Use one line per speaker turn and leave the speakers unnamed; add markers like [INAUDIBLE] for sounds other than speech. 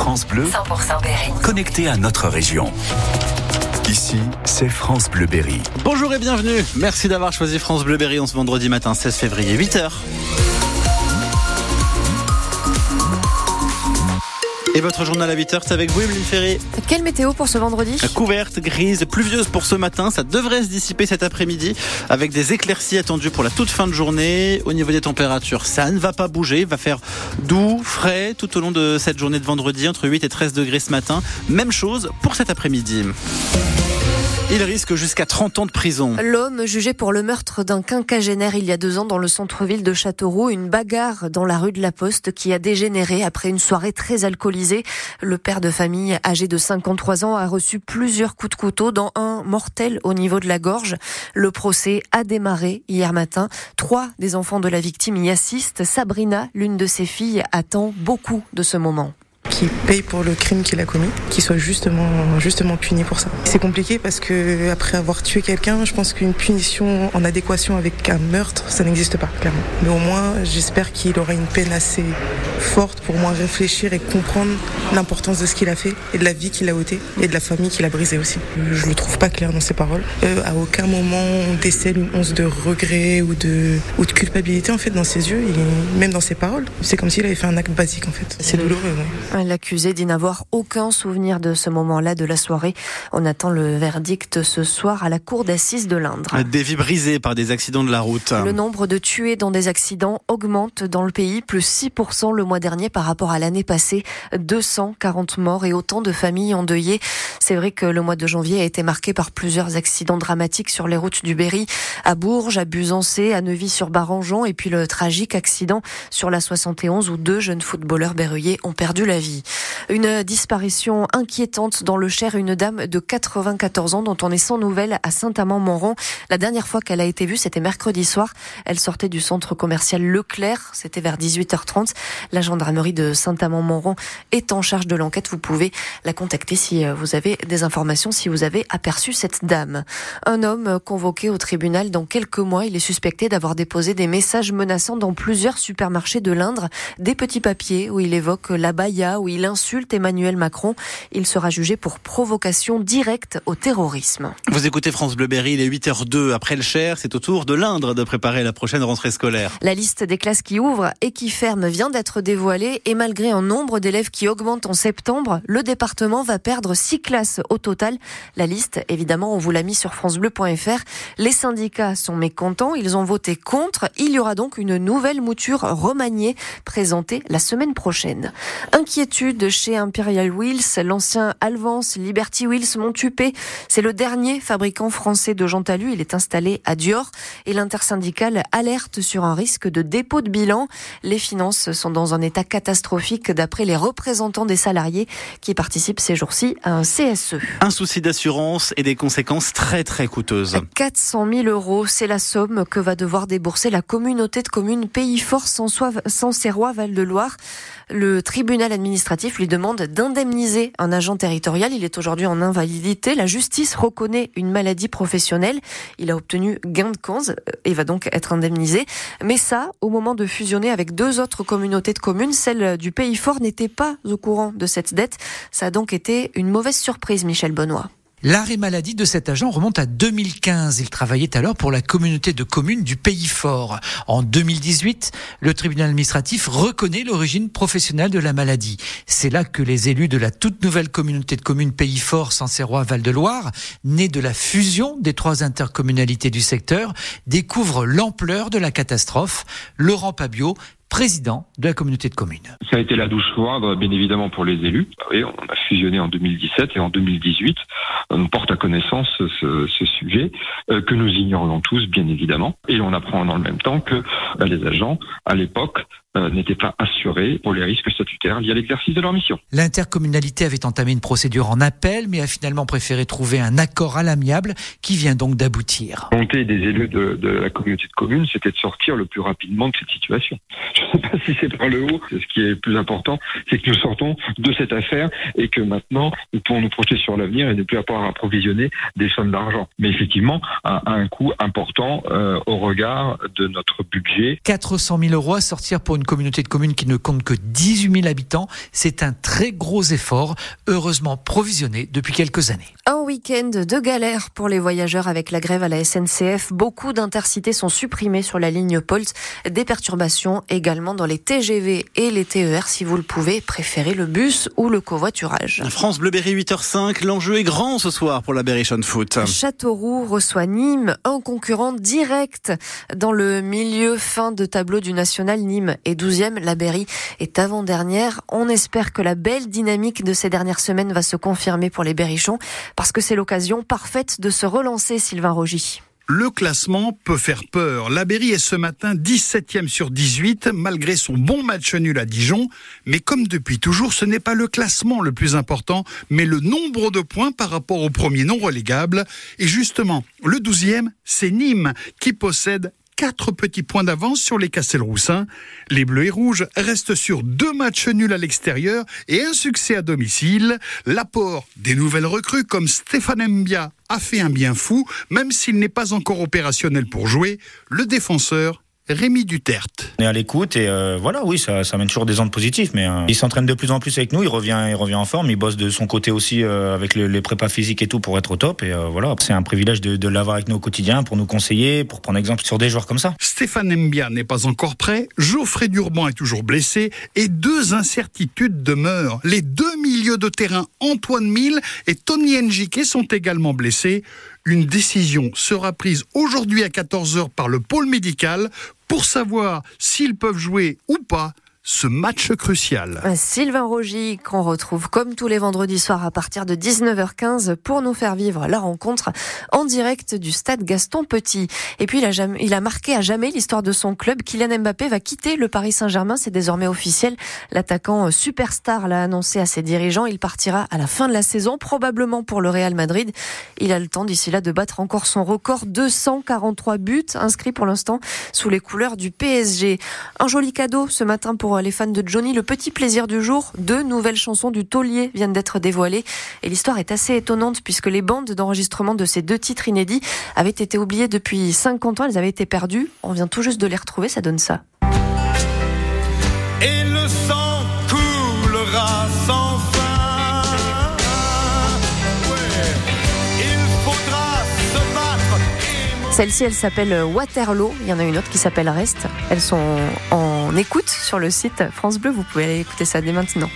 France Bleu,
100% Berry.
connecté à notre région. Ici, c'est France Bleu Berry.
Bonjour et bienvenue. Merci d'avoir choisi France Bleu Berry en ce vendredi matin 16 février 8h. Et votre journal à 8h, c'est avec vous, Emeline Ferré.
Quelle météo pour ce vendredi
Couverte, grise, pluvieuse pour ce matin. Ça devrait se dissiper cet après-midi avec des éclaircies attendues pour la toute fin de journée. Au niveau des températures, ça ne va pas bouger. Il va faire doux, frais tout au long de cette journée de vendredi, entre 8 et 13 degrés ce matin. Même chose pour cet après-midi. Il risque jusqu'à 30 ans de prison.
L'homme jugé pour le meurtre d'un quinquagénaire il y a deux ans dans le centre-ville de Châteauroux, une bagarre dans la rue de la Poste qui a dégénéré après une soirée très alcoolisée. Le père de famille, âgé de 53 ans, a reçu plusieurs coups de couteau, dans un mortel au niveau de la gorge. Le procès a démarré hier matin. Trois des enfants de la victime y assistent. Sabrina, l'une de ses filles, attend beaucoup de ce moment
qui paye pour le crime qu'il a commis, qu'il soit justement, justement puni pour ça. C'est compliqué parce que après avoir tué quelqu'un, je pense qu'une punition en adéquation avec un meurtre, ça n'existe pas, clairement. Mais au moins, j'espère qu'il aura une peine assez forte pour moins réfléchir et comprendre l'importance de ce qu'il a fait et de la vie qu'il a ôtée et de la famille qu'il a brisée aussi. Je le trouve pas clair dans ses paroles. Euh, à aucun moment on décèle une once de regret ou de, ou de culpabilité en fait dans ses yeux, et même dans ses paroles. C'est comme s'il avait fait un acte basique en fait. C'est douloureux. Ouais.
L'accusé dit n'avoir aucun souvenir de ce moment-là de la soirée. On attend le verdict ce soir à la cour d'assises de l'Indre.
Des vies brisées par des accidents de la route.
Le nombre de tués dans des accidents augmente dans le pays, plus 6% le mois dernier par rapport à l'année passée. 240 morts et autant de familles endeuillées. C'est vrai que le mois de janvier a été marqué par plusieurs accidents dramatiques sur les routes du Berry, à Bourges, à Busancé, à Neuvy-sur-Barangeon et puis le tragique accident sur la 71 où deux jeunes footballeurs berruyers ont perdu la vie. Une disparition inquiétante dans le Cher, une dame de 94 ans dont on est sans nouvelles à Saint-Amand-Montrond. La dernière fois qu'elle a été vue, c'était mercredi soir. Elle sortait du centre commercial Leclerc, c'était vers 18h30. La gendarmerie de Saint-Amand-Montrond est en charge de l'enquête. Vous pouvez la contacter si vous avez des informations, si vous avez aperçu cette dame. Un homme convoqué au tribunal dans quelques mois, il est suspecté d'avoir déposé des messages menaçants dans plusieurs supermarchés de l'Indre, des petits papiers où il évoque la baya, où il insulte Emmanuel Macron. Il sera jugé pour provocation directe au terrorisme.
Vous écoutez France Bleu Berry, il est 8h02 après le Cher. C'est au tour de l'Indre de préparer la prochaine rentrée scolaire.
La liste des classes qui ouvrent et qui ferment vient d'être dévoilée et malgré un nombre d'élèves qui augmente en septembre, le département va perdre six classes au total. La liste, évidemment, on vous l'a mis sur francebleu.fr. Les syndicats sont mécontents, ils ont voté contre. Il y aura donc une nouvelle mouture remaniée présentée la semaine prochaine. Inquiétude chez Imperial Wheels, l'ancien Alvance Liberty Wheels Montupé. C'est le dernier fabricant français de Jean Talus. Il est installé à Dior et l'intersyndicale alerte sur un risque de dépôt de bilan. Les finances sont dans un état catastrophique d'après les représentants des salariés qui participent ces jours-ci à un CSE.
Un souci d'assurance et des conséquences très très coûteuses.
400 000 euros, c'est la somme que va devoir débourser la communauté de communes Pays Fort sans, sans Serrois Val-de-Loire. Le tribunal administratif lui demande d'indemniser un agent territorial. Il est aujourd'hui en invalidité. La justice reconnaît une maladie professionnelle. Il a obtenu gain de cause et va donc être indemnisé. Mais ça, au moment de fusionner avec deux autres communautés de communes, celle du Pays Fort n'était pas au courant de cette dette. Ça a donc été une mauvaise surprise, Michel Benoît.
L'arrêt maladie de cet agent remonte à 2015. Il travaillait alors pour la communauté de communes du Pays Fort. En 2018, le tribunal administratif reconnaît l'origine professionnelle de la maladie. C'est là que les élus de la toute nouvelle communauté de communes Pays Fort, Sancerrois, Val-de-Loire, née de la fusion des trois intercommunalités du secteur, découvrent l'ampleur de la catastrophe. Laurent Pabio président de la communauté de communes.
Ça a été la douche froide, bien évidemment, pour les élus. Oui, on a fusionné en 2017 et en 2018, on porte à connaissance ce, ce sujet euh, que nous ignorions tous, bien évidemment. Et on apprend dans le même temps que bah, les agents, à l'époque, euh, n'étaient pas assurés pour les risques statutaires liés à l'exercice de leur mission.
L'intercommunalité avait entamé une procédure en appel, mais a finalement préféré trouver un accord à l'amiable qui vient donc d'aboutir.
La volonté des élus de, de, la communauté de communes, c'était de sortir le plus rapidement de cette situation. [LAUGHS] Je ne sais pas si c'est par le haut. Ce qui est le plus important, c'est que nous sortons de cette affaire et que maintenant, nous pouvons nous projeter sur l'avenir et ne plus avoir à approvisionner des sommes d'argent. Mais effectivement, à, un coût important euh, au regard de notre budget.
400 000 euros à sortir pour une communauté de communes qui ne compte que 18 000 habitants. C'est un très gros effort, heureusement provisionné depuis quelques années.
Un week-end de galère pour les voyageurs avec la grève à la SNCF. Beaucoup d'intercités sont supprimés sur la ligne Polt. Des perturbations également dans les TGV et les TER. Si vous le pouvez, préférez le bus ou le covoiturage.
France Bleuberry 8h05. L'enjeu est grand ce soir pour la Berrichon Foot.
Châteauroux reçoit Nîmes, un concurrent direct dans le milieu fin de tableau du national. Nîmes est 12e. La Berry est avant-dernière. On espère que la belle dynamique de ces dernières semaines va se confirmer pour les Berrichons parce que c'est l'occasion parfaite de se relancer, Sylvain Rogy.
Le classement peut faire peur. La Berry est ce matin 17e sur 18 malgré son bon match nul à Dijon. Mais comme depuis toujours, ce n'est pas le classement le plus important, mais le nombre de points par rapport au premier non relégable. Et justement, le 12e, c'est Nîmes qui possède quatre petits points d'avance sur les Castelroussins. Les Bleus et Rouges restent sur deux matchs nuls à l'extérieur et un succès à domicile. L'apport des nouvelles recrues comme Stéphane Mbia a fait un bien fou, même s'il n'est pas encore opérationnel pour jouer. Le défenseur Rémi Duterte.
On est à l'écoute et euh, voilà, oui, ça, ça mène toujours des ondes positives. Mais euh, il s'entraîne de plus en plus avec nous, il revient, il revient en forme, il bosse de son côté aussi euh, avec le, les prépas physiques et tout pour être au top. Et voilà, c'est un privilège de, de l'avoir avec nous au quotidien pour nous conseiller, pour prendre exemple sur des joueurs comme ça.
Stéphane Mbia n'est pas encore prêt, Geoffrey Durban est toujours blessé et deux incertitudes demeurent. Les deux milieux de terrain Antoine Mille et Tony Njike sont également blessés. Une décision sera prise aujourd'hui à 14h par le pôle médical pour savoir s'ils peuvent jouer ou pas ce match crucial.
Sylvain Rogy, qu'on retrouve comme tous les vendredis soirs à partir de 19h15 pour nous faire vivre la rencontre en direct du stade Gaston Petit. Et puis il a, jamais, il a marqué à jamais l'histoire de son club. Kylian Mbappé va quitter le Paris Saint-Germain, c'est désormais officiel. L'attaquant superstar l'a annoncé à ses dirigeants. Il partira à la fin de la saison, probablement pour le Real Madrid. Il a le temps d'ici là de battre encore son record 243 buts inscrits pour l'instant sous les couleurs du PSG. Un joli cadeau ce matin pour les fans de Johnny. Le petit plaisir du jour, deux nouvelles chansons du taulier viennent d'être dévoilées. Et l'histoire est assez étonnante puisque les bandes d'enregistrement de ces deux titres inédits avaient été oubliées depuis 50 ans. Elles avaient été perdues. On vient tout juste de les retrouver. Ça donne ça.
Et le sang coulera sans
Celle-ci, elle s'appelle Waterloo. Il y en a une autre qui s'appelle Reste. Elles sont en écoute sur le site France Bleu. Vous pouvez écouter ça dès maintenant.